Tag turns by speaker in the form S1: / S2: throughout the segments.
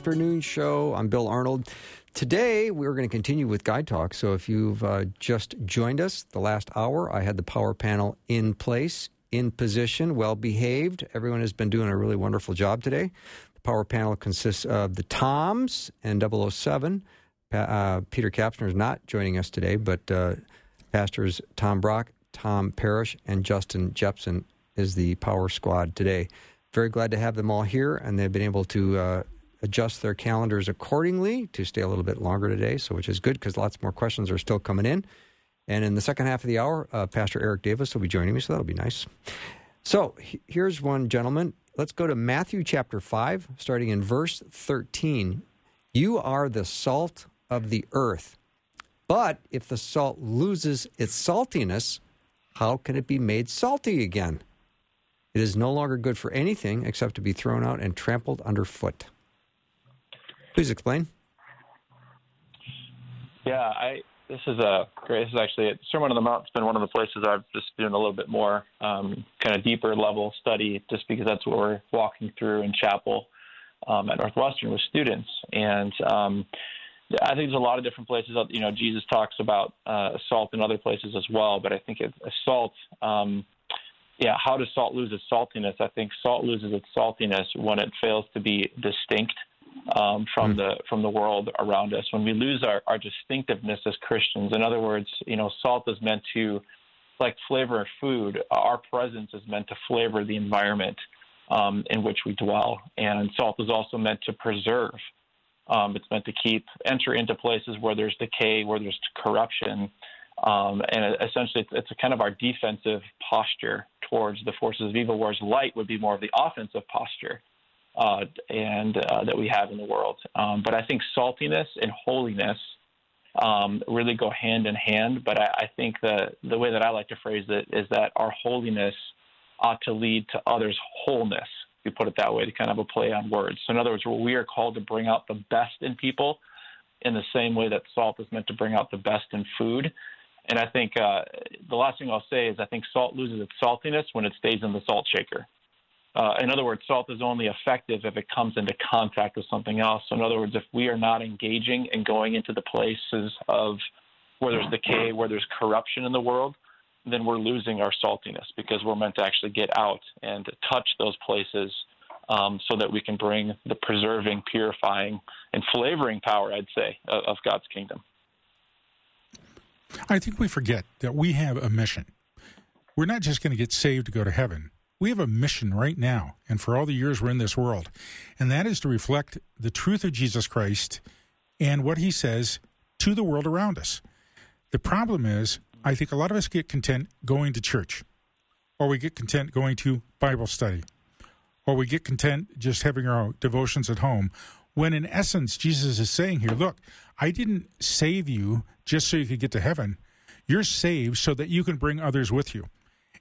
S1: Afternoon show. I'm Bill Arnold. Today, we're going to continue with Guy Talk. So, if you've uh, just joined us the last hour, I had the power panel in place, in position, well behaved. Everyone has been doing a really wonderful job today. The power panel consists of the Toms and 007. Uh, Peter Kapsner is not joining us today, but uh, pastors Tom Brock, Tom Parrish, and Justin Jeppesen is the power squad today. Very glad to have them all here, and they've been able to uh, adjust their calendars accordingly to stay a little bit longer today, so which is good because lots more questions are still coming in. And in the second half of the hour, uh, Pastor Eric Davis will be joining me, so that'll be nice. So he- here's one, gentlemen. Let's go to Matthew chapter 5, starting in verse 13. You are the salt of the earth. But if the salt loses its saltiness, how can it be made salty again? It is no longer good for anything except to be thrown out and trampled underfoot. Please explain.
S2: Yeah, I this is a great. This is actually Sermon on the Mount. has been one of the places I've just doing a little bit more um, kind of deeper level study, just because that's what we're walking through in chapel um, at Northwestern with students. And um, I think there's a lot of different places. You know, Jesus talks about uh, salt in other places as well, but I think it, salt. Um, yeah, how does salt lose its saltiness? I think salt loses its saltiness when it fails to be distinct um, from the from the world around us. When we lose our, our distinctiveness as Christians, in other words, you know, salt is meant to like flavor food. Our presence is meant to flavor the environment um, in which we dwell, and salt is also meant to preserve. Um, it's meant to keep enter into places where there's decay, where there's corruption, um, and essentially it's, it's a kind of our defensive posture towards the forces of evil, whereas light would be more of the offensive posture uh, and uh, that we have in the world. Um, but I think saltiness and holiness um, really go hand in hand. But I, I think the the way that I like to phrase it is that our holiness ought to lead to others' wholeness. If you put it that way, to kind of a play on words. So in other words, we are called to bring out the best in people, in the same way that salt is meant to bring out the best in food. And I think uh, the last thing I'll say is I think salt loses its saltiness when it stays in the salt shaker. Uh, in other words, salt is only effective if it comes into contact with something else. So, in other words, if we are not engaging and going into the places of where there's decay, where there's corruption in the world, then we're losing our saltiness because we're meant to actually get out and touch those places um, so that we can bring the preserving, purifying, and flavoring power, I'd say, of, of God's kingdom.
S3: I think we forget that we have a mission. We're not just going to get saved to go to heaven. We have a mission right now and for all the years we're in this world, and that is to reflect the truth of Jesus Christ and what he says to the world around us. The problem is, I think a lot of us get content going to church, or we get content going to Bible study, or we get content just having our devotions at home, when in essence, Jesus is saying here, look, I didn't save you just so you could get to heaven. You're saved so that you can bring others with you.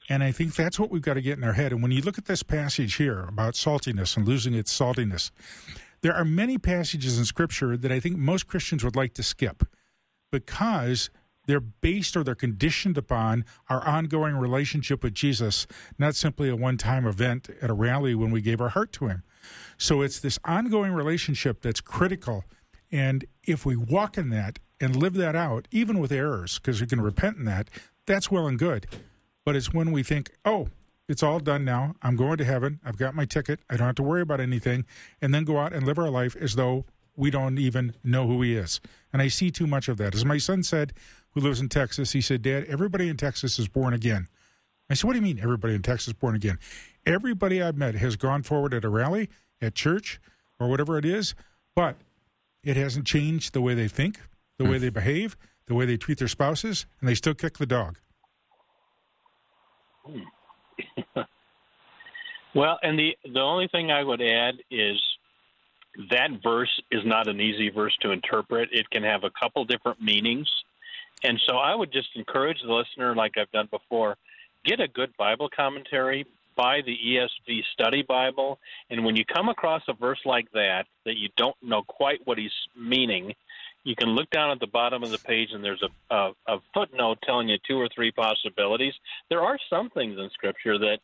S3: And I think that's what we've got to get in our head. And when you look at this passage here about saltiness and losing its saltiness, there are many passages in Scripture that I think most Christians would like to skip because they're based or they're conditioned upon our ongoing relationship with Jesus, not simply a one time event at a rally when we gave our heart to Him. So it's this ongoing relationship that's critical. And if we walk in that and live that out, even with errors, because we can repent in that, that's well and good. But it's when we think, oh, it's all done now. I'm going to heaven. I've got my ticket. I don't have to worry about anything. And then go out and live our life as though we don't even know who he is. And I see too much of that. As my son said, who lives in Texas, he said, Dad, everybody in Texas is born again. I said, What do you mean everybody in Texas is born again? Everybody I've met has gone forward at a rally, at church, or whatever it is, but it hasn't changed the way they think, the way hmm. they behave, the way they treat their spouses, and they still kick the dog.
S4: Well, and the the only thing I would add is that verse is not an easy verse to interpret. It can have a couple different meanings. And so I would just encourage the listener, like I've done before, get a good Bible commentary, buy the ESV Study Bible, and when you come across a verse like that, that you don't know quite what he's meaning, you can look down at the bottom of the page and there's a, a, a footnote telling you two or three possibilities. There are some things in Scripture that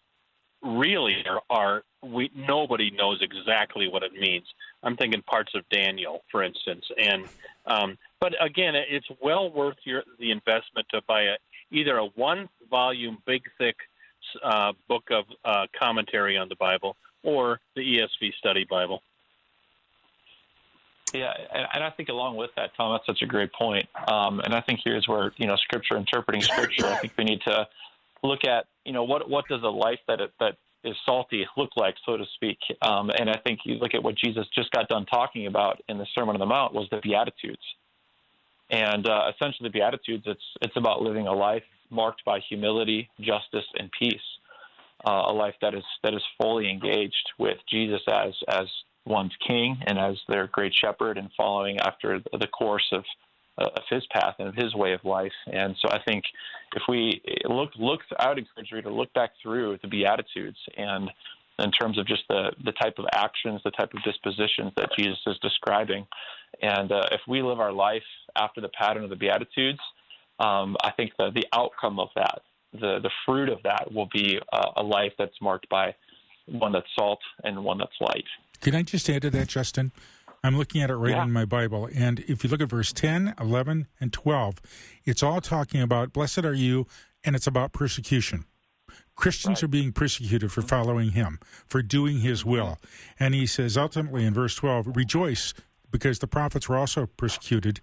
S4: really are, are we nobody knows exactly what it means. I'm thinking parts of Daniel, for instance, and um, but again, it's well worth your the investment to buy a either a one volume, big, thick uh, book of uh, commentary on the Bible or the ESV Study Bible.
S2: Yeah, and, and I think along with that, Tom, that's such a great point. Um, and I think here's where you know Scripture interpreting Scripture. I think we need to look at you know what what does a life that that is salty look like, so to speak. Um, and I think you look at what Jesus just got done talking about in the Sermon on the Mount was the Beatitudes. And uh, essentially, the Beatitudes it's it's about living a life marked by humility, justice, and peace. Uh, a life that is that is fully engaged with Jesus as as one's king and as their great shepherd, and following after the course of of his path and of his way of life. And so I think if we look look would encourage you to look back through the Beatitudes and in terms of just the the type of actions, the type of dispositions that Jesus is describing, and uh, if we live our life after the pattern of the Beatitudes, um, I think the the outcome of that, the the fruit of that, will be uh, a life that's marked by one that's salt and one that's light.
S3: Can I just add to that, Justin? I'm looking at it right yeah. in my Bible. And if you look at verse 10, 11, and 12, it's all talking about blessed are you, and it's about persecution. Christians right. are being persecuted for following him, for doing his mm-hmm. will. And he says ultimately in verse 12, rejoice because the prophets were also persecuted.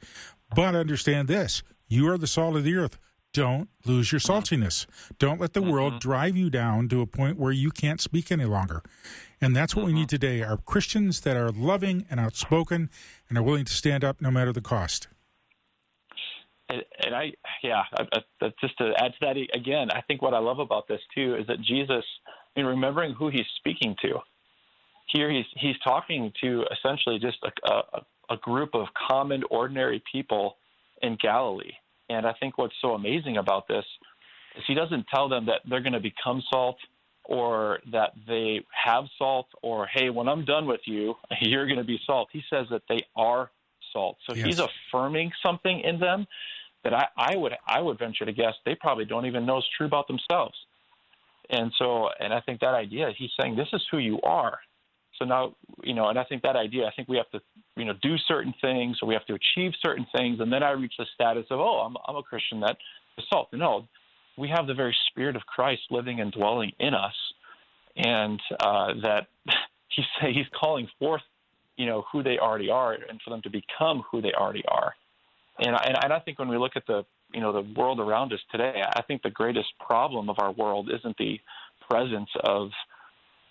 S3: But understand this you are the salt of the earth. Don't lose your saltiness. Don't let the world mm-hmm. drive you down to a point where you can't speak any longer. And that's what we need mm-hmm. today are Christians that are loving and outspoken and are willing to stand up no matter the cost.
S2: And, and I, yeah, I, I, just to add to that again, I think what I love about this too is that Jesus, in remembering who he's speaking to, here he's he's talking to essentially just a, a, a group of common, ordinary people in Galilee. And I think what's so amazing about this is he doesn't tell them that they're going to become salt or that they have salt or hey when i'm done with you you're going to be salt. He says that they are salt. So yes. he's affirming something in them that I, I would i would venture to guess they probably don't even know is true about themselves. And so and i think that idea he's saying this is who you are so now you know and i think that idea i think we have to you know do certain things or we have to achieve certain things. And then i reach the status of oh i'm, I'm a christian that salt. No we have the very Spirit of Christ living and dwelling in us, and uh, that he's he's calling forth, you know, who they already are, and for them to become who they already are. And I, and I think when we look at the you know the world around us today, I think the greatest problem of our world isn't the presence of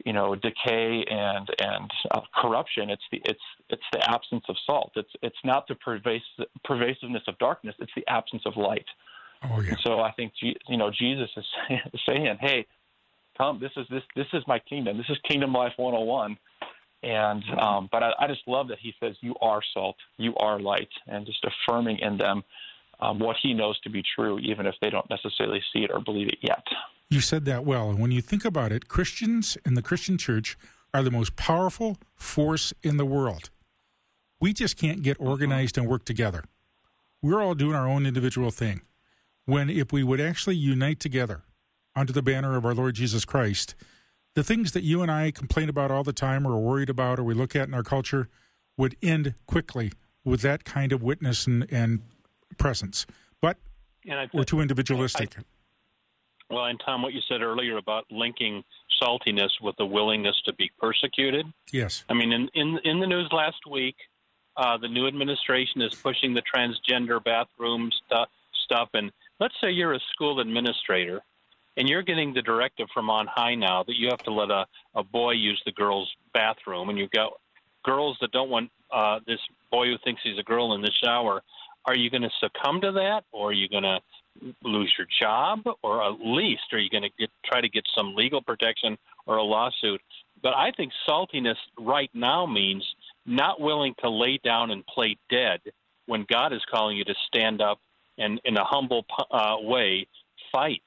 S2: you know decay and and uh, corruption it's the it's it's the absence of salt it's it's not the pervasive, pervasiveness of darkness it's the absence of light
S3: Oh, yeah.
S2: So I think you know Jesus is saying, "Hey, come. This is this this is my kingdom. This is Kingdom Life 101." And um, but I, I just love that he says, "You are salt. You are light," and just affirming in them um, what he knows to be true, even if they don't necessarily see it or believe it yet.
S3: You said that well. And when you think about it, Christians and the Christian church are the most powerful force in the world. We just can't get organized and work together. We're all doing our own individual thing when if we would actually unite together under the banner of our Lord Jesus Christ, the things that you and I complain about all the time or are worried about or we look at in our culture would end quickly with that kind of witness and, and presence. But we're too individualistic. I,
S4: well, and Tom, what you said earlier about linking saltiness with the willingness to be persecuted.
S3: Yes.
S4: I mean, in, in, in the news last week, uh, the new administration is pushing the transgender bathroom stuff, stuff and let's say you're a school administrator and you're getting the directive from on high now that you have to let a, a boy use the girl's bathroom and you've got girls that don't want uh, this boy who thinks he's a girl in the shower are you going to succumb to that or are you going to lose your job, or at least are you going to get try to get some legal protection or a lawsuit? But I think saltiness right now means not willing to lay down and play dead when God is calling you to stand up and, in a humble uh, way, fight.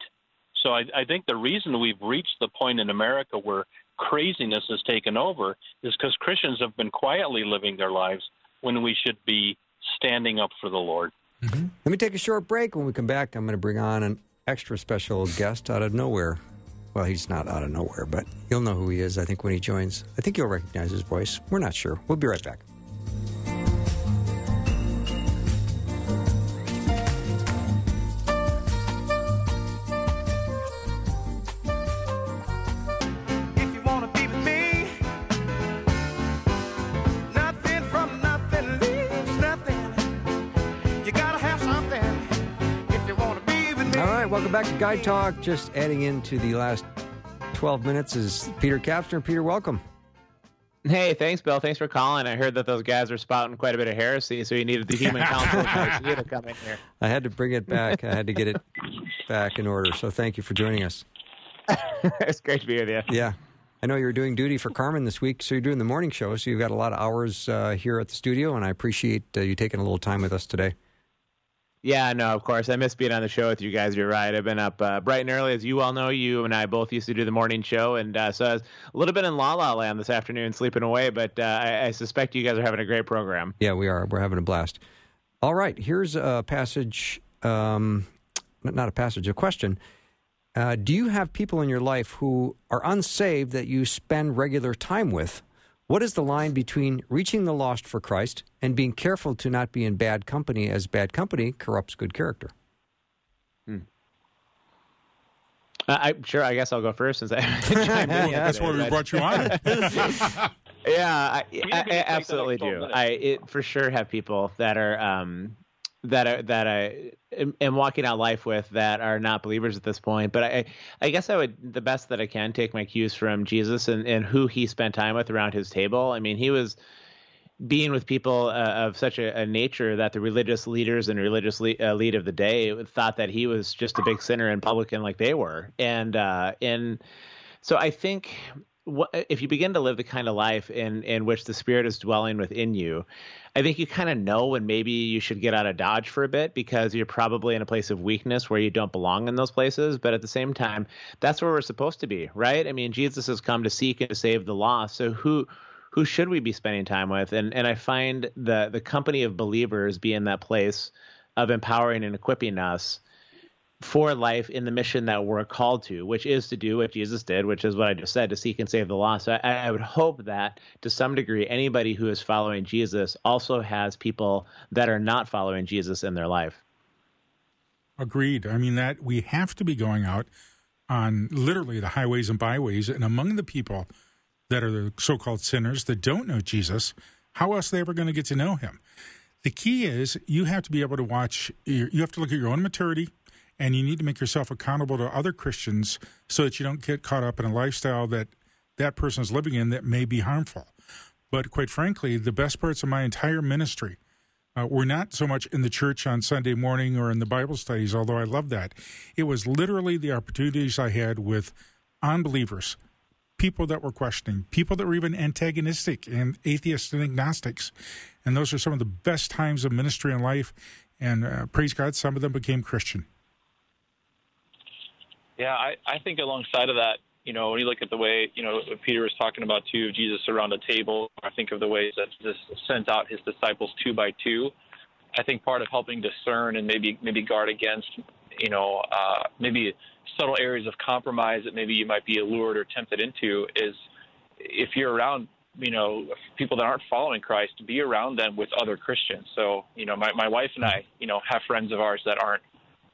S4: So I, I think the reason we've reached the point in America where craziness has taken over is because Christians have been quietly living their lives when we should be standing up for the Lord.
S1: Mm-hmm. Let me take a short break. When we come back, I'm going to bring on an extra special guest out of nowhere. Well, he's not out of nowhere, but you'll know who he is, I think, when he joins. I think you'll recognize his voice. We're not sure. We'll be right back. Back to Guy Talk. Just adding into the last 12 minutes is Peter Kapsner. Peter, welcome.
S5: Hey, thanks, Bill. Thanks for calling. I heard that those guys were spouting quite a bit of heresy, so you needed the human council to come in here.
S1: I had to bring it back. I had to get it back in order. So thank you for joining us.
S5: it's great to be with you.
S1: Yeah. I know you're doing duty for Carmen this week, so you're doing the morning show. So you've got a lot of hours uh, here at the studio, and I appreciate uh, you taking a little time with us today.
S5: Yeah, no, of course. I miss being on the show with you guys. You're right. I've been up uh, bright and early, as you all know. You and I both used to do the morning show, and uh, so I was a little bit in La La Land this afternoon, sleeping away. But uh, I, I, suspect you guys are having a great program.
S1: Yeah, we are. We're having a blast. All right, here's a passage. Um, not a passage, a question. Uh, do you have people in your life who are unsaved that you spend regular time with? What is the line between reaching the lost for Christ and being careful to not be in bad company, as bad company corrupts good character?
S5: Hmm. Uh, I sure. I guess I'll go first since I.
S3: That's why we brought you on.
S5: yeah, I, I, I absolutely do. I it, for sure have people that are um, that I, that I am walking out life with that are not believers at this point. But I, I guess I would the best that I can take my cues from Jesus and, and who he spent time with around his table. I mean, he was being with people uh, of such a, a, nature that the religious leaders and religious le- uh, lead of the day thought that he was just a big sinner and publican like they were, and uh, and so I think if you begin to live the kind of life in in which the spirit is dwelling within you i think you kind of know when maybe you should get out of dodge for a bit because you're probably in a place of weakness where you don't belong in those places. But at the same time that's where we're supposed to be right? I mean jesus has come to seek and to save the lost. So who who should we be spending time with? And and i find the the company of believers be in that place of empowering and equipping us for life in the mission that we're called to, which is to do what Jesus did, which is what I just said, to seek and save the lost. So I, I, would hope that to some degree, anybody who is following Jesus also has people that are not following Jesus in their life.
S3: Agreed. I mean, that we have to be going out on literally the highways and byways and among the people that are the so called sinners that don't know Jesus, how else are they ever going to get to know him? The key is you have to be able to watch, you have to look at your own maturity and you need to make yourself accountable to other Christians so that you don't get caught up in a lifestyle that that person is living in that may be harmful. But quite frankly, the best parts of my entire ministry uh, were not so much in the church on Sunday morning or in the Bible studies, although I love that. It was literally the opportunities I had with unbelievers, people that were questioning, people that were even antagonistic and atheists and agnostics. And those are some of the best times of ministry in life. And uh, praise God, some of them became Christian.
S2: Yeah, I, I think alongside of that, you know, when you look at the way, you know, Peter was talking about too, Jesus around a table, I think of the ways that Jesus sent out his disciples two by two. I think part of helping discern and maybe maybe guard against, you know, uh, maybe subtle areas of compromise that maybe you might be allured or tempted into is if you're around, you know, people that aren't following Christ, be around them with other Christians. So, you know, my, my wife and I, you know, have friends of ours that aren't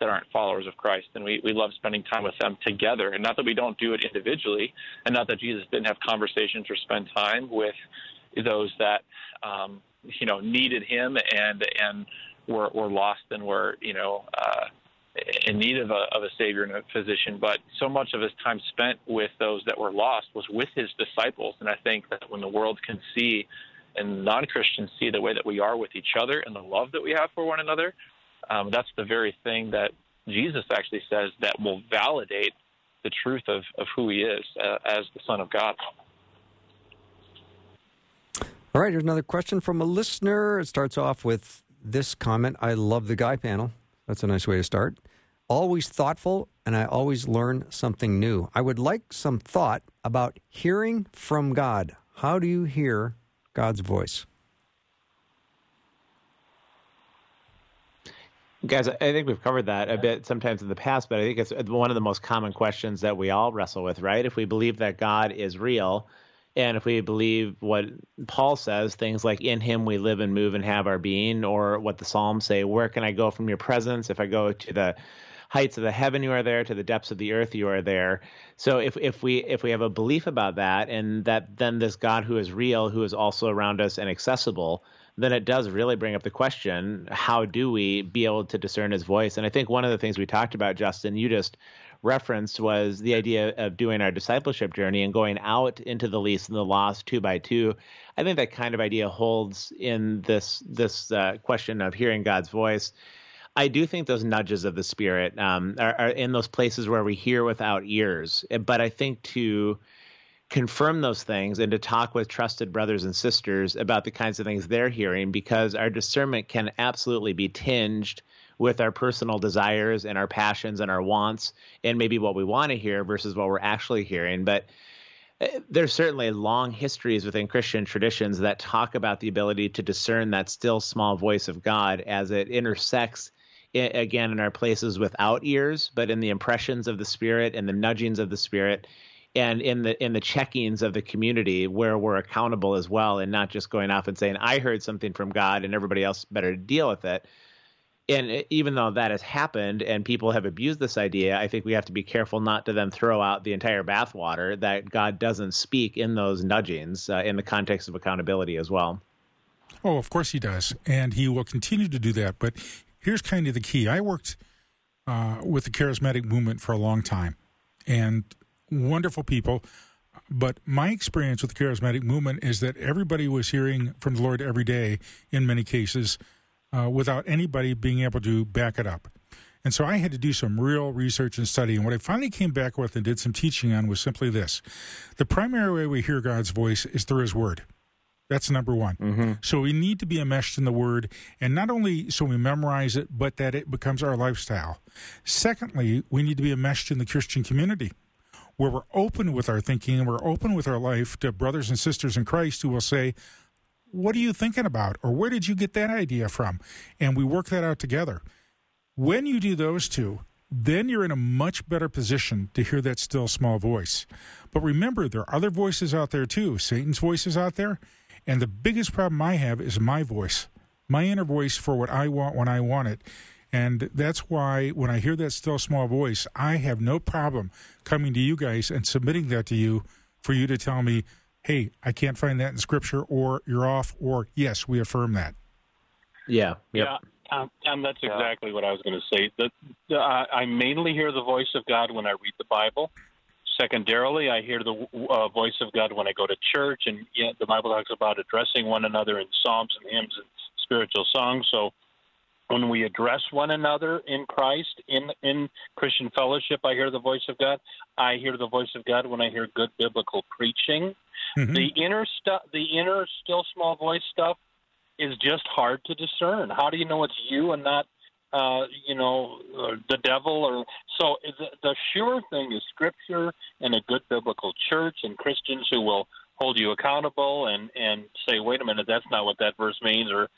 S2: that aren't followers of Christ, and we, we love spending time with them together. And not that we don't do it individually, and not that Jesus didn't have conversations or spend time with those that um, you know needed Him and and were, were lost and were you know uh, in need of a, of a Savior and a physician. But so much of His time spent with those that were lost was with His disciples. And I think that when the world can see and non Christians see the way that we are with each other and the love that we have for one another, um, that's the very thing that Jesus actually says that will validate the truth of, of who he is uh, as the Son of God.
S1: All right, here's another question from a listener. It starts off with this comment I love the guy panel. That's a nice way to start. Always thoughtful, and I always learn something new. I would like some thought about hearing from God. How do you hear God's voice?
S5: Guys, I think we've covered that a bit sometimes in the past, but I think it's one of the most common questions that we all wrestle with, right? If we believe that God is real, and if we believe what Paul says, things like in him we live and move and have our being, or what the Psalms say, where can I go from your presence? If I go to the heights of the heaven you are there to the depths of the earth you are there so if if we if we have a belief about that and that then this god who is real who is also around us and accessible then it does really bring up the question how do we be able to discern his voice? And I think one of the things we talked about, Justin, you just referenced was the idea of doing our discipleship journey and going out into the least and the lost two by two. I think that kind of idea holds in this this uh, question of hearing God's voice. I do think those nudges of the spirit um, are, are in those places where we hear without ears. But I think to confirm those things and to talk with trusted brothers and sisters about the kinds of things they're hearing because our discernment can absolutely be tinged with our personal desires and our passions and our wants and maybe what we want to hear versus what we're actually hearing. But uh, there's certainly long histories within Christian traditions that talk about the ability to discern that still small voice of God as it intersects again in our places without ears, but in the impressions of the Spirit and the nudgings of the Spirit and in the in the checkings of the community where we're accountable as well and not just going off and saying i heard something from god and everybody else better deal with it. And even though that has happened and people have abused this idea i think we have to be careful not to then throw out the entire bathwater that god doesn't speak in those nudgings uh, in the context of accountability as well.
S3: Oh of course he does and he will continue to do that but here's kind of the key. I worked uh, with the charismatic movement for a long time and wonderful people. But my experience with the charismatic movement is that everybody was hearing from the Lord every day in many cases uh, without anybody being able to back it up. And so I had to do some real research and study. And what I finally came back with and did some teaching on was simply this the primary way we hear God's voice is through His Word. That's number one. Mm-hmm. So we need to be enmeshed in the Word, and not only so we memorize it, but that it becomes our lifestyle. Secondly, we need to be enmeshed in the Christian community where we're open with our thinking and we're open with our life to brothers and sisters in Christ who will say, What are you thinking about? Or where did you get that idea from? And we work that out together. When you do those two, then you're in a much better position to hear that still small voice. But remember, there are other voices out there too. Satan's voice is out there. And the biggest problem I have is my voice, my inner voice for what I want when I want it. And that's why when I hear that still small voice, I have no problem coming to you guys and submitting that to you for you to tell me, hey, I can't find that in Scripture, or you're off, or yes, we affirm that.
S5: Yeah. Yep.
S4: Yeah. Um, and that's exactly what I was going to say. The, the, I mainly hear the voice of God when I read the Bible. Secondarily, I hear the uh, voice of God when I go to church, and yeah, the Bible talks about addressing one another in psalms and hymns and spiritual songs. So when we address one another in Christ in in Christian fellowship, I hear the voice of God. I hear the voice of God when I hear good biblical preaching. Mm-hmm. The inner stuff, the inner still small voice stuff, is just hard to discern. How do you know it's you and not, uh, you know, the devil? Or so the, the sure thing is Scripture and a good biblical church and Christians who will hold you accountable and and say, wait a minute, that's not what that verse means, or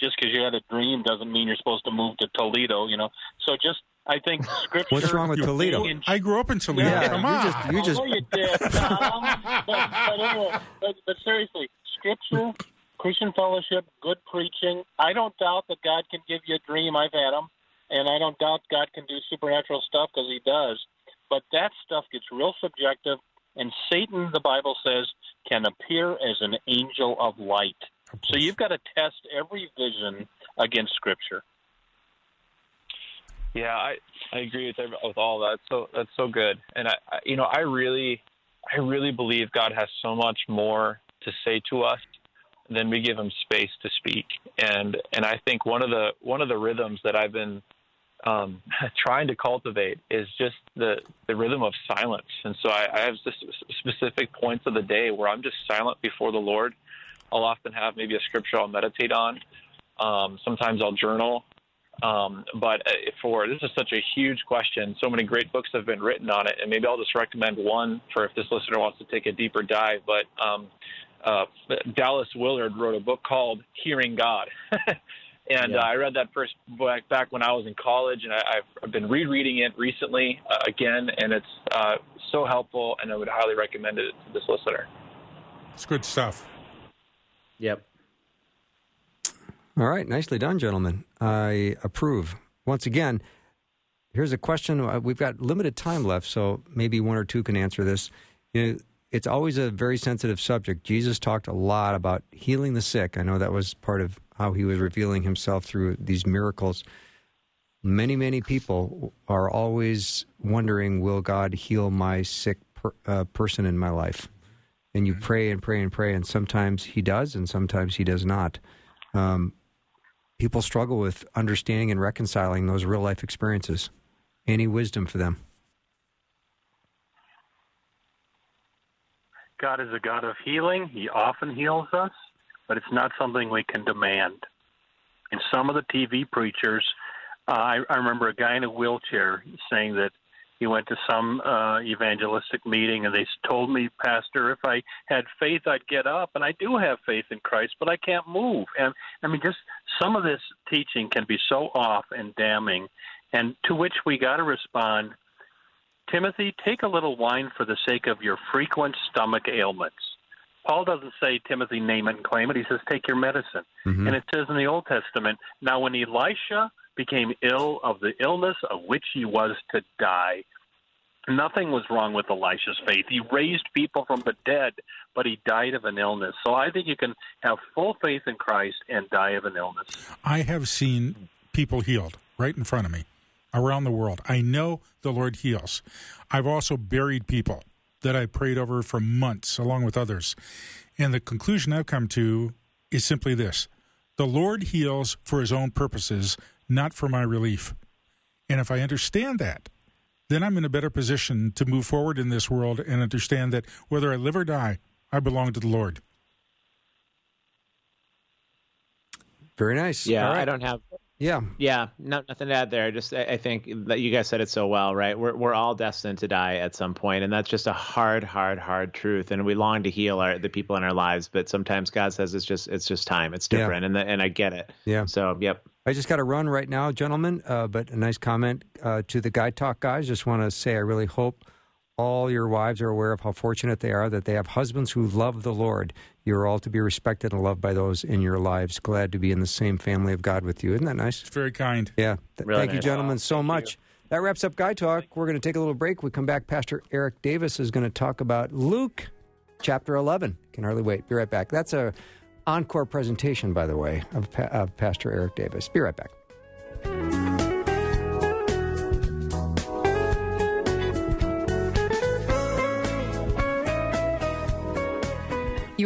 S4: just because you had a dream doesn't mean you're supposed to move to Toledo, you know. So just I think scripture.
S1: What's wrong with Toledo?
S3: In, I grew up in Toledo. Yeah, Come on,
S1: you just, you just...
S4: Oh, you did, Tom. but, but, anyway, but, but seriously, scripture, Christian fellowship, good preaching. I don't doubt that God can give you a dream. I've had them, and I don't doubt God can do supernatural stuff because He does. But that stuff gets real subjective, and Satan, the Bible says, can appear as an angel of light. So you've got to test every vision against Scripture.
S2: Yeah, I I agree with with all that. So that's so good, and I, I you know I really I really believe God has so much more to say to us than we give him space to speak. And and I think one of the one of the rhythms that I've been um, trying to cultivate is just the the rhythm of silence. And so I, I have specific points of the day where I'm just silent before the Lord. I'll often have maybe a scripture I'll meditate on. Um, sometimes I'll journal. Um, but uh, for this is such a huge question, so many great books have been written on it, and maybe I'll just recommend one for if this listener wants to take a deeper dive. But um, uh, Dallas Willard wrote a book called Hearing God. and yeah. uh, I read that first book back when I was in college, and I, have been rereading it recently uh, again, and it's uh, so helpful, and I would highly recommend it to this listener.
S3: It's good stuff.
S5: Yep.
S1: All right, nicely done, gentlemen. I approve. Once again, here's a question. Uh, we've got limited time left, so maybe one or two can answer this. You know, it's always a very sensitive subject. Jesus talked a lot about healing the sick. I know that was part of how he was revealing himself through these miracles. Many, many people are always wondering, will God heal my sick per, uh, person in my life? And you pray and pray and pray, and sometimes he does, and sometimes he does not. Um, people struggle with understanding and reconciling those real life experiences. Any wisdom for them?
S4: God is a God of healing. He often heals us, but it's not something we can demand. And some of the TV preachers, uh, I, I remember a guy in a wheelchair saying that he went to some uh, evangelistic meeting and they told me, Pastor, if I had faith, I'd get up. And I do have faith in Christ, but I can't move. And I mean, just some of this teaching can be so off and damning, and to which we got to respond. Timothy, take a little wine for the sake of your frequent stomach ailments. Paul doesn't say, Timothy, name it and claim it. He says, take your medicine. Mm-hmm. And it says in the Old Testament, now when Elisha became ill of the illness of which he was to die. Nothing was wrong with Elisha's faith. He raised people from the dead, but he died of an illness. So I think you can have full faith in Christ and die of an illness.
S3: I have seen people healed right in front of me around the world. I know the Lord heals. I've also buried people that I prayed over for months along with others. And the conclusion I've come to is simply this the Lord heals for his own purposes, not for my relief. And if I understand that, then I'm in a better position to move forward in this world and understand that whether I live or die, I belong to the Lord.
S1: Very nice.
S5: Yeah, right. I don't have
S1: yeah,
S5: yeah, no, nothing to add there. Just I think that you guys said it so well, right? We're we're all destined to die at some point, and that's just a hard, hard, hard truth. And we long to heal our the people in our lives, but sometimes God says it's just it's just time. It's different, yeah. and the, and I get it.
S1: Yeah.
S5: So yep.
S1: I just got to run right now, gentlemen. Uh, but a nice comment uh, to the Guy Talk guys. Just want to say I really hope all your wives are aware of how fortunate they are that they have husbands who love the Lord. You're all to be respected and loved by those in your lives. Glad to be in the same family of God with you. Isn't that nice?
S3: It's very kind.
S1: Yeah. Really Thank nice. you, gentlemen, wow. so Thank much. You. That wraps up Guy Talk. We're going to take a little break. We come back. Pastor Eric Davis is going to talk about Luke chapter 11. Can hardly wait. Be right back. That's a encore presentation, by the way, of, of Pastor Eric Davis. Be right back.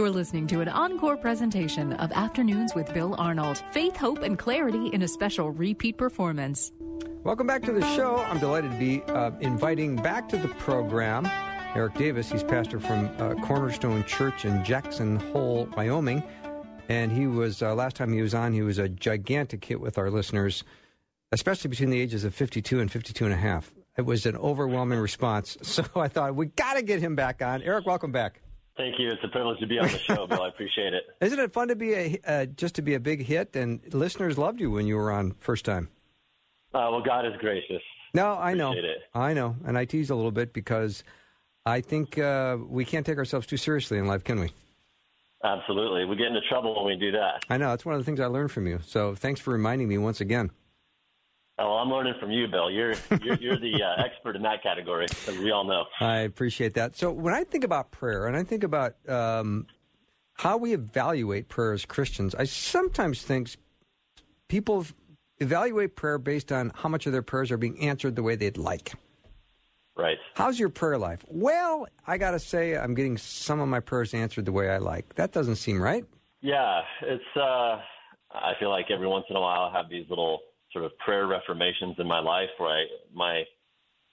S6: You're listening to an encore presentation of Afternoons with Bill Arnold. Faith, hope, and clarity in a special repeat performance.
S1: Welcome back to the show. I'm delighted to be uh, inviting back to the program Eric Davis. He's pastor from uh, Cornerstone Church in Jackson Hole, Wyoming. And he was, uh, last time he was on, he was a gigantic hit with our listeners, especially between the ages of 52 and 52 and a half. It was an overwhelming response. So I thought, we got to get him back on. Eric, welcome back.
S7: Thank you. It's a privilege to be on the show, Bill. I appreciate it.
S1: Isn't it fun to be a uh, just to be a big hit? And listeners loved you when you were on first time.
S7: Uh, well, God is gracious.
S1: No, I know. It. I know, and I tease a little bit because I think uh, we can't take ourselves too seriously in life, can we?
S7: Absolutely. We get into trouble when we do that.
S1: I know. That's one of the things I learned from you. So thanks for reminding me once again.
S7: Oh, well, I'm learning from you, Bill. You're you're, you're the uh, expert in that category, as we all know.
S1: I appreciate that. So when I think about prayer, and I think about um, how we evaluate prayer as Christians, I sometimes think people evaluate prayer based on how much of their prayers are being answered the way they'd like.
S7: Right.
S1: How's your prayer life? Well, I got to say, I'm getting some of my prayers answered the way I like. That doesn't seem right.
S7: Yeah, it's. Uh, I feel like every once in a while I have these little sort of prayer reformations in my life where I my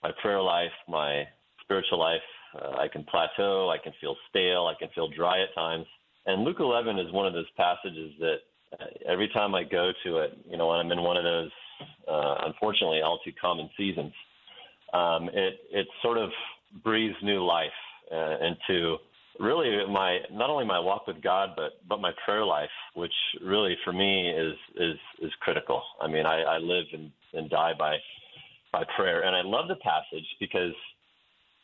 S7: my prayer life, my spiritual life, uh, I can plateau, I can feel stale, I can feel dry at times. And Luke 11 is one of those passages that uh, every time I go to it, you know, when I'm in one of those, uh, unfortunately, all too common seasons, um, it it sort of breathes new life uh, into really my not only my walk with God, but but my prayer life, which really for me is is is critical. I mean, I, I live and, and die by by prayer, and I love the passage because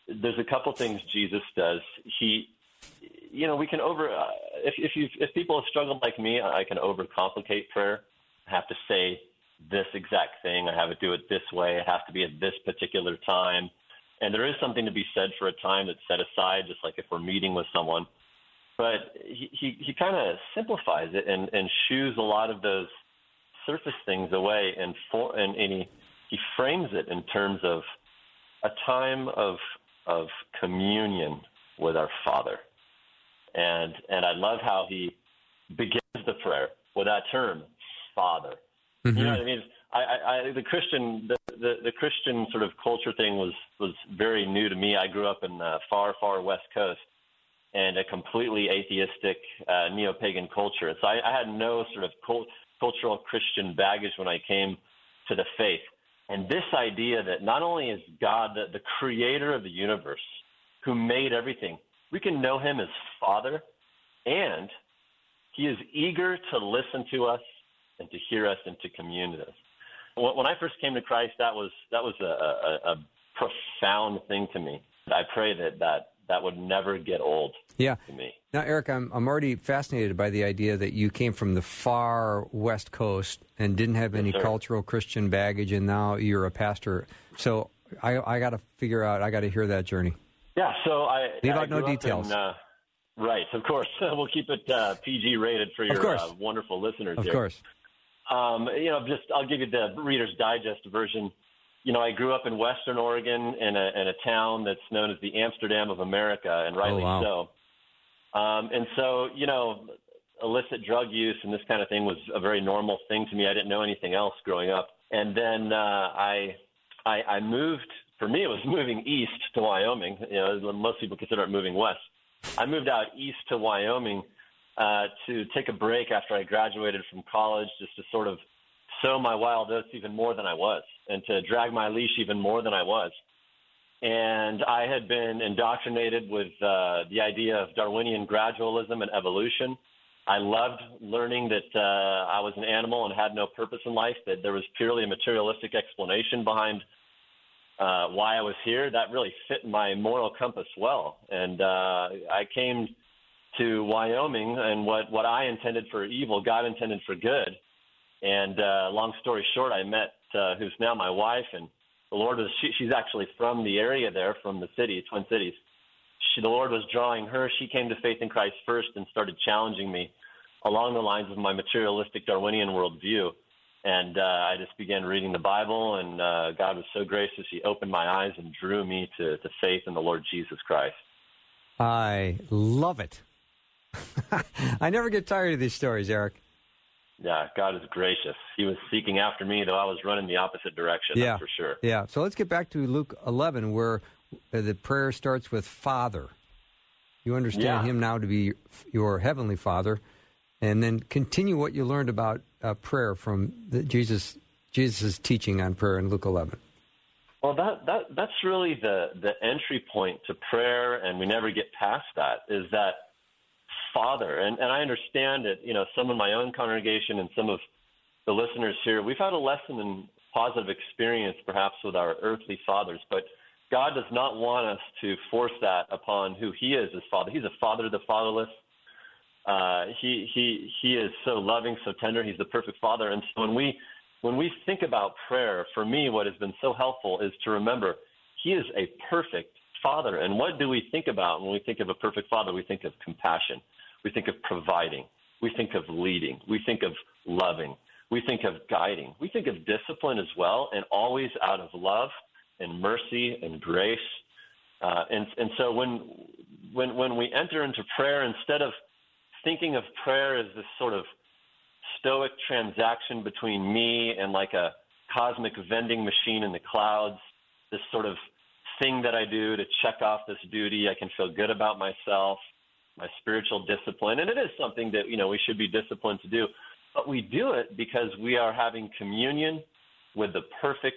S7: there's a couple things Jesus does. He, you know, we can over uh, if if you if people have struggled like me, I can overcomplicate prayer. I have to say this exact thing. I have to do it this way. It has to be at this particular time. And there is something to be said for a time that's set aside, just like if we're meeting with someone. But he, he, he kind of simplifies it and, and shoos a lot of those surface things away and, for, and, and he, he frames it in terms of a time of, of communion with our Father. And, and I love how he begins the prayer with that term, Father. Mm-hmm. You know what I mean? I, I, the Christian, the, the, Christian sort of culture thing was was very new to me. I grew up in the far, far West Coast, and a completely atheistic uh, neo-pagan culture. So I, I had no sort of cult, cultural Christian baggage when I came to the faith. And this idea that not only is God the, the creator of the universe, who made everything, we can know Him as Father, and He is eager to listen to us and to hear us and to commune with us when I first came to Christ, that was that was a, a, a profound thing to me. I pray that that that would never get old.
S1: Yeah.
S7: To me.
S1: Now, Eric, I'm I'm already fascinated by the idea that you came from the far West Coast and didn't have any
S7: yes,
S1: cultural Christian baggage, and now you're a pastor. So I I got to figure out. I got to hear that journey.
S7: Yeah. So I
S1: leave
S7: I
S1: out no details.
S7: In, uh, right. Of course. we'll keep it uh, PG rated for your uh, wonderful listeners.
S1: Of
S7: here.
S1: course.
S7: Um, you know, just I'll give you the Reader's Digest version. You know, I grew up in Western Oregon in a, in a town that's known as the Amsterdam of America, and rightly
S1: oh, wow.
S7: so. Um, and so, you know, illicit drug use and this kind of thing was a very normal thing to me. I didn't know anything else growing up. And then uh, I, I, I moved. For me, it was moving east to Wyoming. You know, most people consider it moving west. I moved out east to Wyoming uh, to take a break after I graduated from college, just to sort of sow my wild oats even more than I was, and to drag my leash even more than I was. And I had been indoctrinated with uh, the idea of Darwinian gradualism and evolution. I loved learning that uh, I was an animal and had no purpose in life, that there was purely a materialistic explanation behind uh, why I was here. That really fit my moral compass well. And uh, I came to Wyoming, and what what I intended for evil, God intended for good. And uh, long story short, I met uh, who's now my wife, and the Lord was she, she's actually from the area there, from the city, Twin Cities. She, the Lord was drawing her. She came to faith in Christ first and started challenging me along the lines of my materialistic Darwinian worldview. And uh, I just began reading the Bible, and uh, God was so gracious. He opened my eyes and drew me to, to faith in the Lord Jesus Christ.
S1: I love it. I never get tired of these stories, Eric.
S7: Yeah, God is gracious. He was seeking after me, though I was running the opposite direction.
S1: Yeah,
S7: for sure.
S1: Yeah. So let's get back to Luke 11, where the prayer starts with Father. You understand
S7: yeah.
S1: Him now to be your heavenly Father, and then continue what you learned about uh, prayer from the, Jesus Jesus' teaching on prayer in Luke 11.
S7: Well, that, that that's really the the entry point to prayer, and we never get past that. Is that father. And, and I understand that, you know, some of my own congregation and some of the listeners here, we've had a lesson in positive experience perhaps with our earthly fathers, but God does not want us to force that upon who He is as Father. He's a Father of the fatherless. Uh, he he he is so loving, so tender. He's the perfect Father. And so when we when we think about prayer, for me, what has been so helpful is to remember He is a perfect Father. And what do we think about when we think of a perfect Father? We think of compassion. We think of providing. We think of leading. We think of loving. We think of guiding. We think of discipline as well, and always out of love and mercy and grace. Uh, and, and so when, when, when we enter into prayer, instead of thinking of prayer as this sort of stoic transaction between me and like a, cosmic vending machine in the clouds, this sort of thing that I do to check off this duty. I can feel good about myself, my spiritual discipline, and it is something that you know we should be disciplined to do. But we do it because we are having communion with the perfect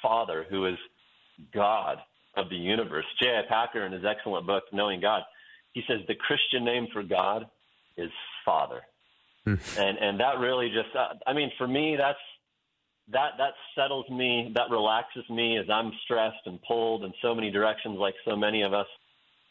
S7: Father who is God of the universe. J.I. Packer, in his excellent book, Knowing God, he says the Christian name for God is Father. Hmm. and and that really just uh, I mean for me that's that that settles me, that relaxes me as I'm stressed and pulled in so many directions like so many of us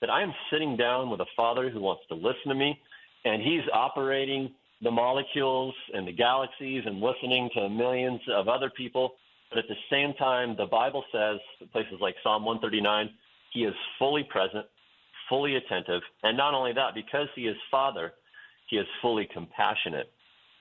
S7: that I am sitting down with a father who wants to listen to me and he's operating the molecules and the galaxies and listening to millions of other people. But at the same time, the Bible says, places like Psalm 139, he is fully present, fully attentive. And not only that, because he is Father, he is fully compassionate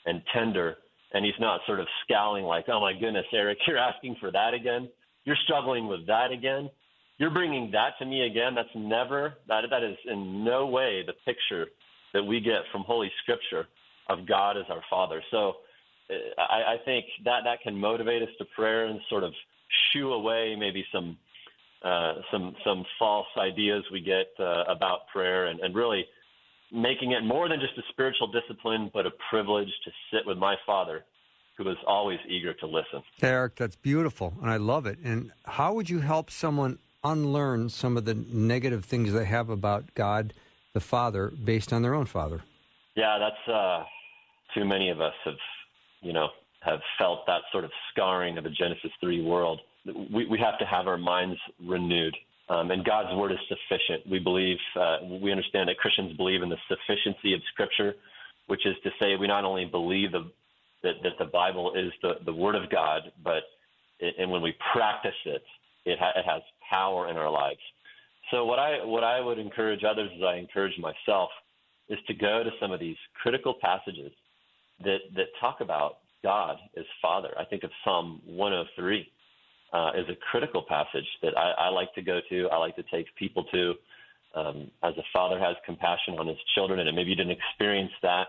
S7: and tender. And he's not sort of scowling like, oh my goodness, Eric, you're asking for that again. You're struggling with that again. You're bringing that to me again. That's never, that, that is in no way the picture that we get from Holy Scripture of God as our Father. So uh, I, I think that that can motivate us to prayer and sort of shoo away maybe some uh, some some false ideas we get uh, about prayer and, and really making it more than just a spiritual discipline, but a privilege to sit with my Father, who is always eager to listen.
S1: Eric, that's beautiful, and I love it. And how would you help someone unlearn some of the negative things they have about God, the Father, based on their own father?
S7: Yeah, that's uh, too many of us have, you know, have felt that sort of scarring of a Genesis 3 world. We, we have to have our minds renewed. Um, and God's word is sufficient. We believe, uh, we understand that Christians believe in the sufficiency of Scripture, which is to say, we not only believe the, that, that the Bible is the, the word of God, but it, and when we practice it, it, ha- it has power in our lives. So what I what I would encourage others, as I encourage myself, is to go to some of these critical passages that that talk about God as Father. I think of Psalm 103 uh, as a critical passage that I, I, like to go to. I like to take people to. Um, as a father has compassion on his children, and maybe you didn't experience that,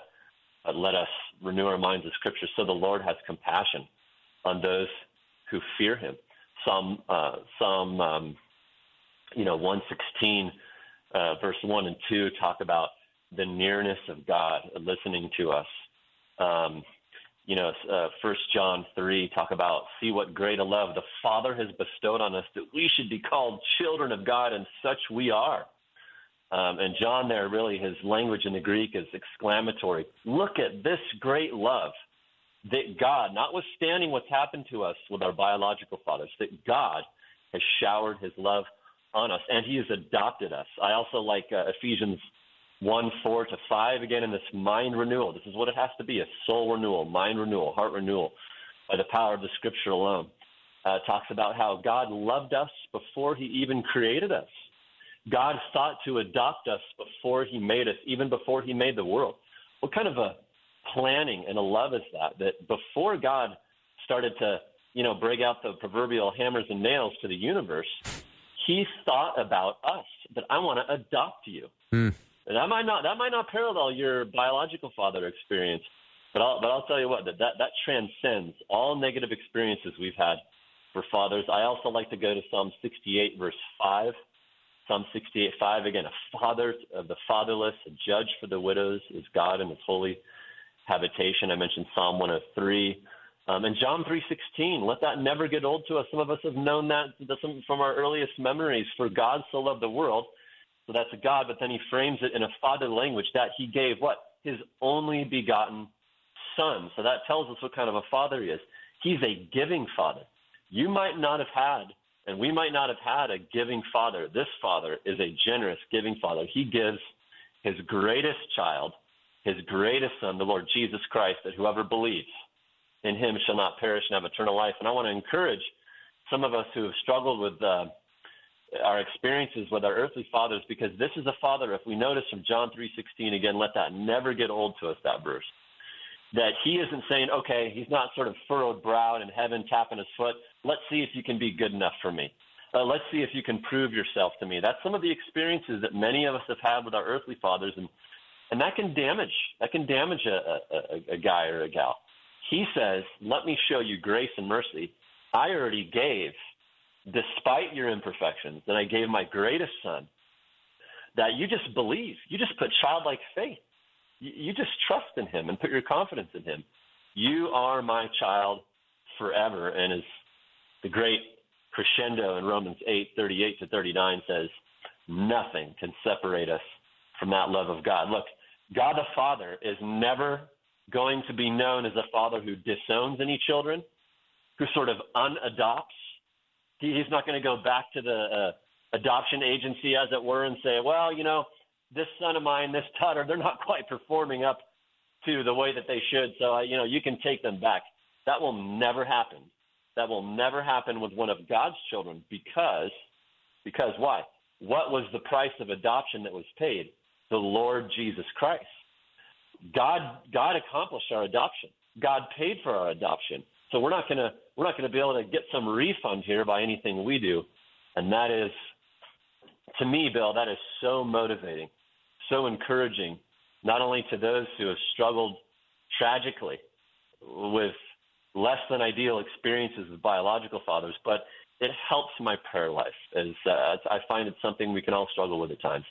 S7: but let us renew our minds of Scripture. So the Lord has compassion on those who fear Him. Psalm, uh, Psalm, um, you know, 116, uh, verse one and two talk about the nearness of God listening to us. Um, you know, uh, First John three talk about see what great a love the Father has bestowed on us that we should be called children of God, and such we are. Um, and John there really his language in the Greek is exclamatory. Look at this great love that God, notwithstanding what's happened to us with our biological fathers, that God has showered His love on us, and He has adopted us. I also like uh, Ephesians 1 4 to 5 again in this mind renewal. This is what it has to be a soul renewal, mind renewal, heart renewal by the power of the scripture alone. Uh, talks about how God loved us before he even created us. God thought to adopt us before he made us, even before he made the world. What kind of a planning and a love is that? That before God started to, you know, break out the proverbial hammers and nails to the universe, he thought about us that I want to adopt you. Mm. And that might not that might not parallel your biological father experience, but I'll but I'll tell you what that that, that transcends all negative experiences we've had for fathers. I also like to go to Psalm 68 verse five. Psalm 68 5 again, a father of the fatherless, a judge for the widows is God in His holy habitation. I mentioned Psalm 103. Um, and John 3:16, let that never get old to us. Some of us have known that from our earliest memories. For God so loved the world so that's a God, but then he frames it in a father language that he gave what? His only begotten son. So that tells us what kind of a father he is. He's a giving father. You might not have had, and we might not have had a giving father. This father is a generous giving father. He gives his greatest child, his greatest son, the Lord Jesus Christ, that whoever believes in him shall not perish and have eternal life. And I want to encourage some of us who have struggled with uh, our experiences with our earthly fathers because this is a father if we notice from John 3:16 again let that never get old to us that verse that he isn't saying okay he's not sort of furrowed browed in heaven tapping his foot. Let's see if you can be good enough for me. Uh, let's see if you can prove yourself to me. That's some of the experiences that many of us have had with our earthly fathers and and that can damage that can damage a, a, a guy or a gal he says let me show you grace and mercy I already gave, despite your imperfections, that I gave my greatest son, that you just believe. You just put childlike faith. You, you just trust in him and put your confidence in him. You are my child forever. And as the great crescendo in Romans 8 38 to 39 says, nothing can separate us from that love of God. Look, God the Father is never going to be known as a father who disowns any children, who sort of unadopts. He, He's not going to go back to the uh, adoption agency, as it were, and say, well, you know, this son of mine, this daughter, they're not quite performing up to the way that they should. So, uh, you know, you can take them back. That will never happen. That will never happen with one of God's children because, because why? What was the price of adoption that was paid? The Lord Jesus Christ. God, God accomplished our adoption. God paid for our adoption. So we're not gonna we're not gonna be able to get some refund here by anything we do, and that is, to me, Bill, that is so motivating, so encouraging, not only to those who have struggled tragically with less than ideal experiences with biological fathers, but it helps my prayer life. As uh, I find it's something we can all struggle with at times.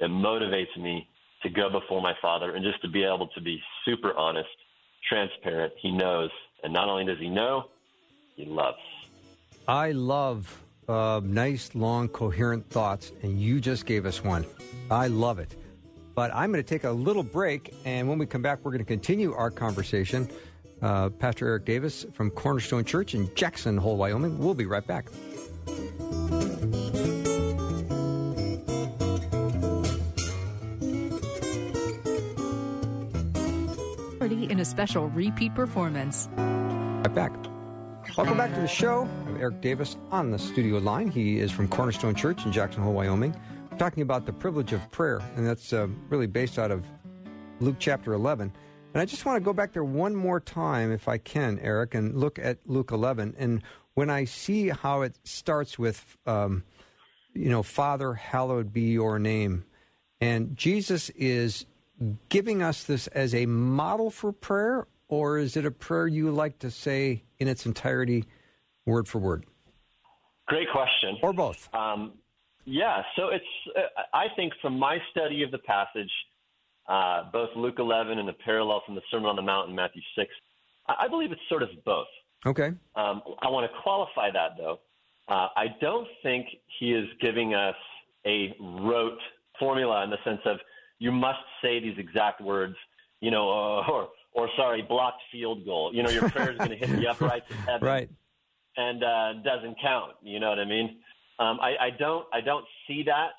S7: It motivates me to go before my Father and just to be able to be super honest, transparent. He knows, and not only does he know, he loves.
S1: I love uh, nice, long, coherent thoughts, and you just gave us one. I love it. But I'm going to take a little break, and when we come back, we're going to continue our conversation. Uh, Pastor Eric Davis from Cornerstone Church in Jackson Hole, Wyoming. We'll be right back.
S6: A special repeat performance.
S1: Right back. Welcome back to the show. I'm Eric Davis on the studio line. He is from Cornerstone Church in Jackson Hole, Wyoming. We're talking about the privilege of prayer, and that's uh, really based out of Luke chapter 11. And I just want to go back there one more time, if I can, Eric, and look at Luke 11. And when I see how it starts with, um, you know, Father, hallowed be your name. And Jesus is giving us this as a model for prayer, or is it a prayer you like to say in its entirety, word for word?
S7: Great question.
S1: Or both.
S7: Um, yeah, so it's, uh, I think from my study of the passage, uh, both Luke 11 and the parallel from the Sermon on the Mount in Matthew 6, I, I believe it's sort of both.
S1: Okay.
S7: Um, I want to qualify that, though. Uh, I don't think he is giving us a rote formula in the sense of you must say these exact words, you know, uh, or or sorry, blocked field goal. You know, your prayer is going to hit the uprights of heaven,
S1: right?
S7: And uh, doesn't count. You know what I mean? Um, I, I don't I don't see that.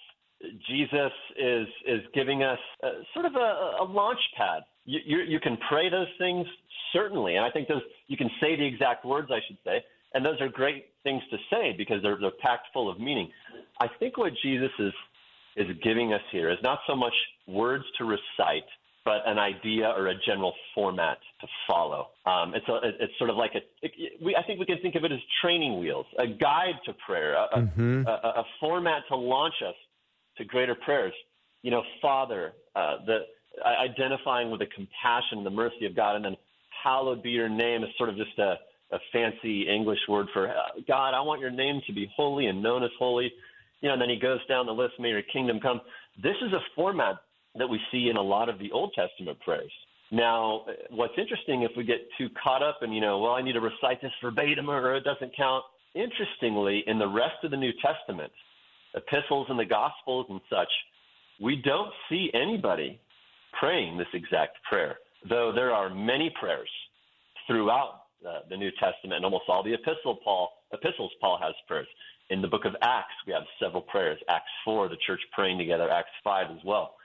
S7: Jesus is is giving us uh, sort of a, a launch pad. You, you, you can pray those things certainly, and I think those you can say the exact words I should say, and those are great things to say because they're they're packed full of meaning. I think what Jesus is is giving us here is not so much words to recite, but an idea or a general format to follow. Um, it's, a, it's sort of like a, it, we, I think we can think of it as training wheels, a guide to prayer, a, mm-hmm. a, a, format to launch us to greater prayers. You know, Father, uh, the identifying with the compassion and the mercy of God, and then hallowed be your name is sort of just a, a fancy English word for uh, God. I want your name to be holy and known as holy you know, and then he goes down the list, may your kingdom come. This is a format that we see in a lot of the Old Testament prayers. Now, what's interesting if we get too caught up in, you know, well, I need to recite this verbatim or it doesn't count. Interestingly, in the rest of the New Testament, epistles and the Gospels and such, we don't see anybody praying this exact prayer, though there are many prayers throughout uh, the New Testament and almost all the epistle Paul, epistles Paul has prayers. In the book of Acts, we have several prayers. Acts 4, the church praying together, Acts 5 as well.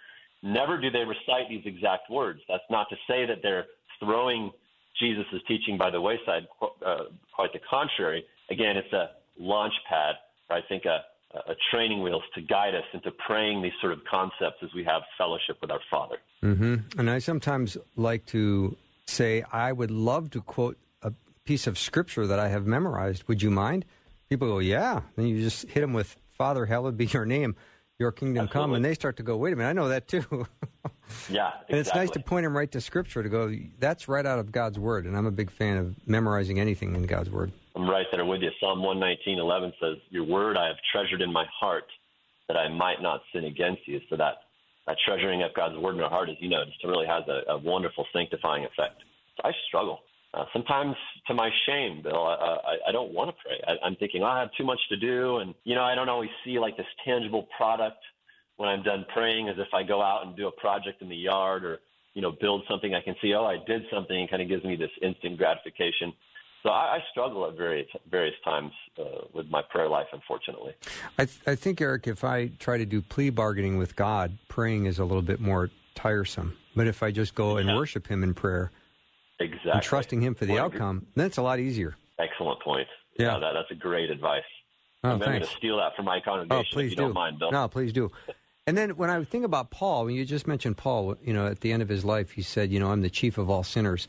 S7: Never do they recite these exact words. That's not to say that they're throwing Jesus' teaching by the wayside, uh, quite the contrary. Again, it's a launch pad, or I think a, a training wheels to guide us into praying these sort of concepts as we have fellowship with our Father.
S1: Mm-hmm. And I sometimes like to say, I would love to quote a piece of scripture that I have memorized. Would you mind? People go, yeah. Then you just hit them with, Father, hallowed be your name, your kingdom Absolutely. come. And they start to go, wait a minute, I know that too.
S7: yeah. Exactly.
S1: And it's nice to point them right to Scripture to go, that's right out of God's Word. And I'm a big fan of memorizing anything in God's Word.
S7: I'm right there with you. Psalm 119:11 says, "Your word I have treasured in my heart, that I might not sin against you." So that that treasuring up God's word in our heart, as you know, just really has a, a wonderful sanctifying effect. I struggle. Uh, sometimes, to my shame, Bill, I, I, I don't want to pray. I, I'm thinking oh, I have too much to do, and you know, I don't always see like this tangible product when I'm done praying, as if I go out and do a project in the yard or you know build something. I can see, oh, I did something, and kind of gives me this instant gratification. So I, I struggle at various various times uh, with my prayer life, unfortunately.
S1: I, th- I think, Eric, if I try to do plea bargaining with God, praying is a little bit more tiresome. But if I just go and worship Him in prayer,
S7: exactly,
S1: and trusting Him for the outcome. That's a lot easier.
S7: Excellent point.
S1: Yeah,
S7: yeah that, that's a great advice.
S1: Oh,
S7: I'm going to steal that from my oh, congregation.
S1: Oh, please
S7: if you
S1: do.
S7: Don't mind.
S1: No, please do. And then when I think about Paul, when you just mentioned Paul, you know, at the end of his life, he said, you know, I'm the chief of all sinners.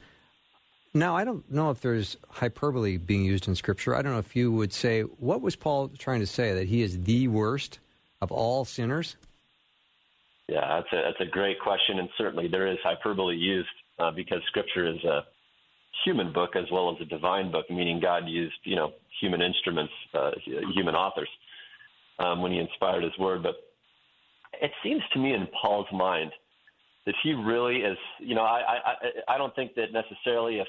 S1: Now, I don't know if there's hyperbole being used in Scripture. I don't know if you would say, what was Paul trying to say? That he is the worst of all sinners?
S7: Yeah, that's a, that's a great question. And certainly there is hyperbole used uh, because Scripture is a human book as well as a divine book, meaning God used, you know, human instruments, uh, human authors um, when he inspired his word. But it seems to me in Paul's mind that he really is. You know, I I I don't think that necessarily if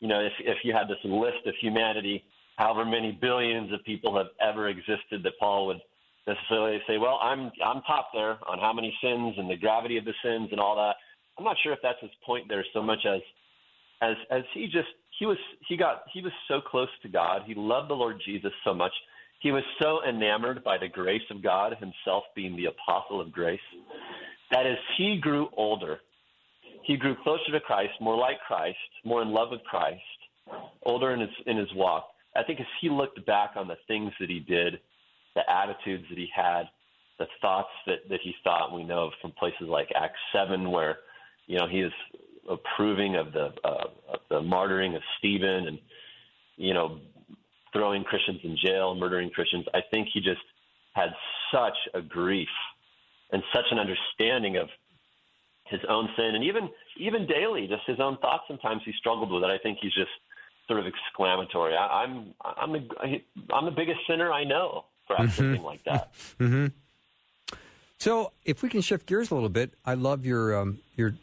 S7: you know if if you had this list of humanity, however many billions of people have ever existed, that Paul would necessarily say, well, I'm I'm top there on how many sins and the gravity of the sins and all that. I'm not sure if that's his point there so much as as as he just he was he got he was so close to God. He loved the Lord Jesus so much he was so enamored by the grace of God, himself being the apostle of grace, that as he grew older, he grew closer to Christ, more like Christ, more in love with Christ, older in his in his walk. I think as he looked back on the things that he did, the attitudes that he had, the thoughts that, that he thought, we know from places like Acts seven, where you know he is approving of the uh, of the martyring of Stephen and you know throwing Christians in jail, murdering Christians. I think he just had such a grief and such an understanding of his own sin, and even even daily, just his own thoughts. Sometimes he struggled with it. I think he's just sort of exclamatory. I, I'm I'm the I'm the biggest sinner I know. Perhaps mm-hmm. something like that.
S1: mm-hmm. So, if we can shift gears a little bit, I love your um, your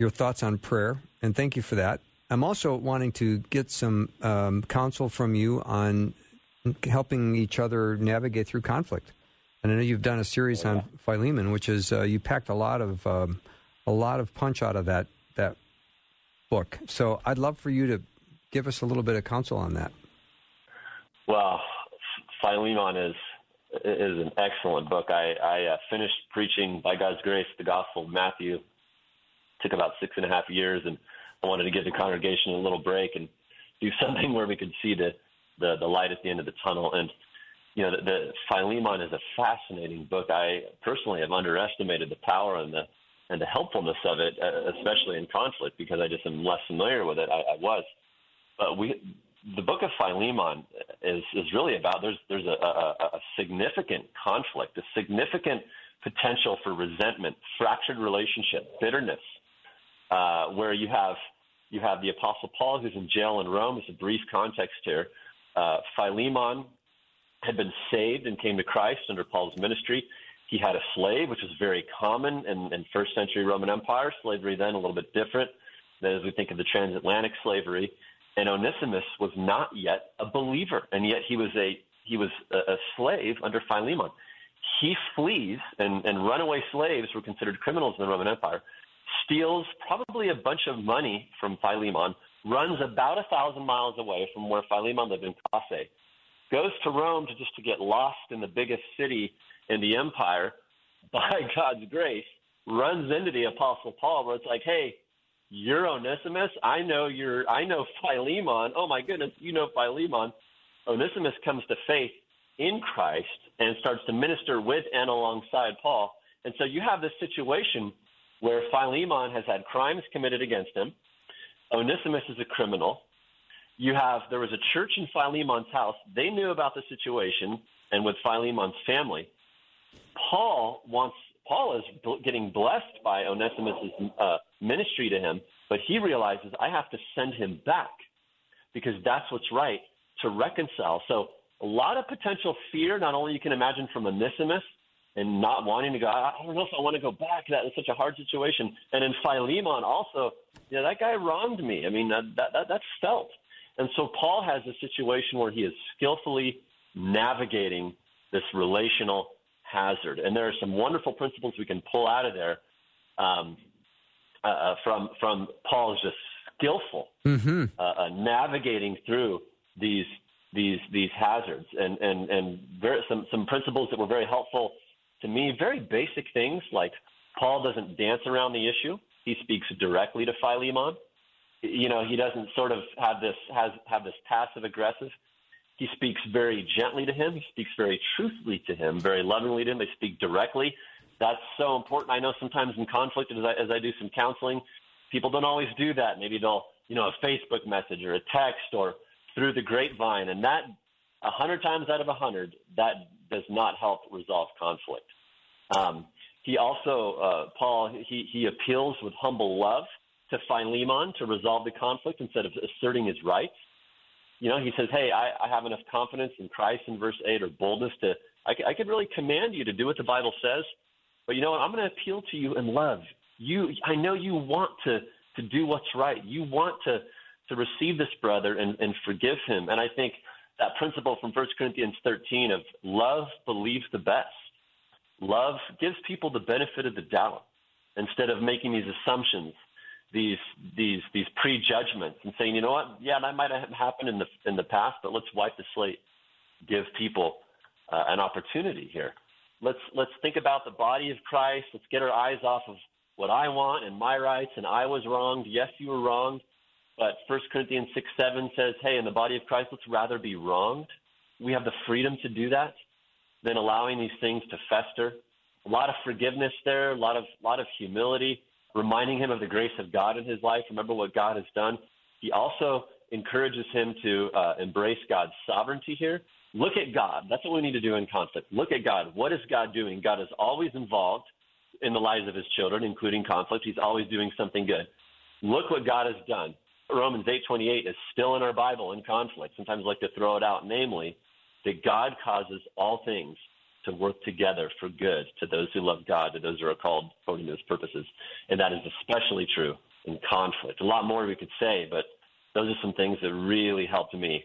S1: your thoughts on prayer, and thank you for that. I'm also wanting to get some um, counsel from you on helping each other navigate through conflict. And I know you've done a series on Philemon, which is uh, you packed a lot of um, a lot of punch out of that that book. So I'd love for you to give us a little bit of counsel on that.
S7: Well, Philemon is is an excellent book. I, I uh, finished preaching by God's grace the Gospel of Matthew. Took about six and a half years, and I wanted to give the congregation a little break and do something where we could see the the, the light at the end of the tunnel. And you know, the, the Philemon is a fascinating book. I personally have underestimated the power and the and the helpfulness of it, uh, especially in conflict, because I just am less familiar with it. I, I was, but we the book of Philemon is is really about there's there's a, a, a significant conflict, a significant potential for resentment, fractured relationship, bitterness, uh, where you have you have the Apostle Paul who's in jail in Rome. It's a brief context here. Uh, Philemon had been saved and came to Christ under Paul's ministry. He had a slave, which was very common in, in first century Roman Empire. Slavery then a little bit different than as we think of the transatlantic slavery. And Onesimus was not yet a believer, and yet he was a he was a, a slave under Philemon. He flees, and, and runaway slaves were considered criminals in the Roman Empire steals probably a bunch of money from Philemon, runs about a thousand miles away from where Philemon lived in Colossae, goes to Rome to just to get lost in the biggest city in the empire. By God's grace, runs into the Apostle Paul, where it's like, "Hey, you're Onesimus. I know you're. I know Philemon. Oh my goodness, you know Philemon." Onesimus comes to faith in Christ and starts to minister with and alongside Paul. And so you have this situation where Philemon has had crimes committed against him. Onesimus is a criminal. You have there was a church in Philemon's house. They knew about the situation and with Philemon's family. Paul wants Paul is getting blessed by Onesimus's uh, ministry to him, but he realizes I have to send him back because that's what's right to reconcile. So a lot of potential fear, not only you can imagine from Onesimus and not wanting to go, I don't know if I want to go back. That is such a hard situation. And in Philemon also, you know, that guy wronged me. I mean, that, that, that's felt. And so Paul has a situation where he is skillfully navigating this relational hazard. And there are some wonderful principles we can pull out of there um, uh, uh from from Paul's just skillful mm-hmm. uh, uh, navigating through these these these hazards and and and very, some some principles that were very helpful to me. Very basic things like Paul doesn't dance around the issue. He speaks directly to Philemon. You know, he doesn't sort of have this has have this passive aggressive. He speaks very gently to him. He speaks very truthfully to him, very lovingly to him. They speak directly. That's so important. I know sometimes in conflict, as I, as I do some counseling, people don't always do that. Maybe they'll, you know, a Facebook message or a text or through the grapevine, and that a hundred times out of a hundred, that does not help resolve conflict. Um, he also, uh, Paul, he, he appeals with humble love to Philemon to resolve the conflict instead of asserting his rights. You know, he says, "Hey, I, I have enough confidence in Christ in verse eight or boldness to I, I could really command you to do what the Bible says, but you know what? I'm going to appeal to you in love. You, I know you want to to do what's right. You want to to receive this brother and, and forgive him. And I think that principle from 1 Corinthians 13 of love believes the best. Love gives people the benefit of the doubt instead of making these assumptions, these these these prejudgments, and saying, you know what, yeah, that might have happened in the in the past, but let's wipe the slate, give people uh, an opportunity here. Let's let's think about the body of Christ. Let's get our eyes off of what I want and my rights, and I was wronged. Yes, you were wronged. But 1 Corinthians 6 7 says, hey, in the body of Christ, let's rather be wronged. We have the freedom to do that than allowing these things to fester. A lot of forgiveness there, a lot of, lot of humility, reminding him of the grace of God in his life. Remember what God has done. He also encourages him to uh, embrace God's sovereignty here. Look at God. That's what we need to do in conflict. Look at God. What is God doing? God is always involved in the lives of his children, including conflict. He's always doing something good. Look what God has done. Romans 8:28 is still in our Bible in conflict. Sometimes I like to throw it out, namely that God causes all things to work together for good to those who love God, to those who are called according to His purposes, and that is especially true in conflict. A lot more we could say, but those are some things that really helped me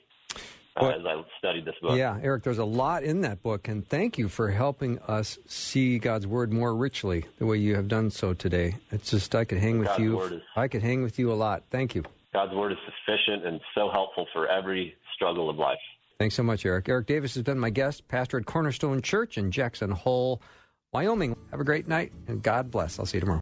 S7: uh, as I studied this book.
S1: Yeah, Eric, there's a lot in that book, and thank you for helping us see God's Word more richly the way you have done so today. It's just I could hang with
S7: God's
S1: you. I could hang with you a lot. Thank you.
S7: God's word is sufficient and so helpful for every struggle of life.
S1: Thanks so much, Eric. Eric Davis has been my guest, pastor at Cornerstone Church in Jackson Hole, Wyoming. Have a great night and God bless. I'll see you tomorrow.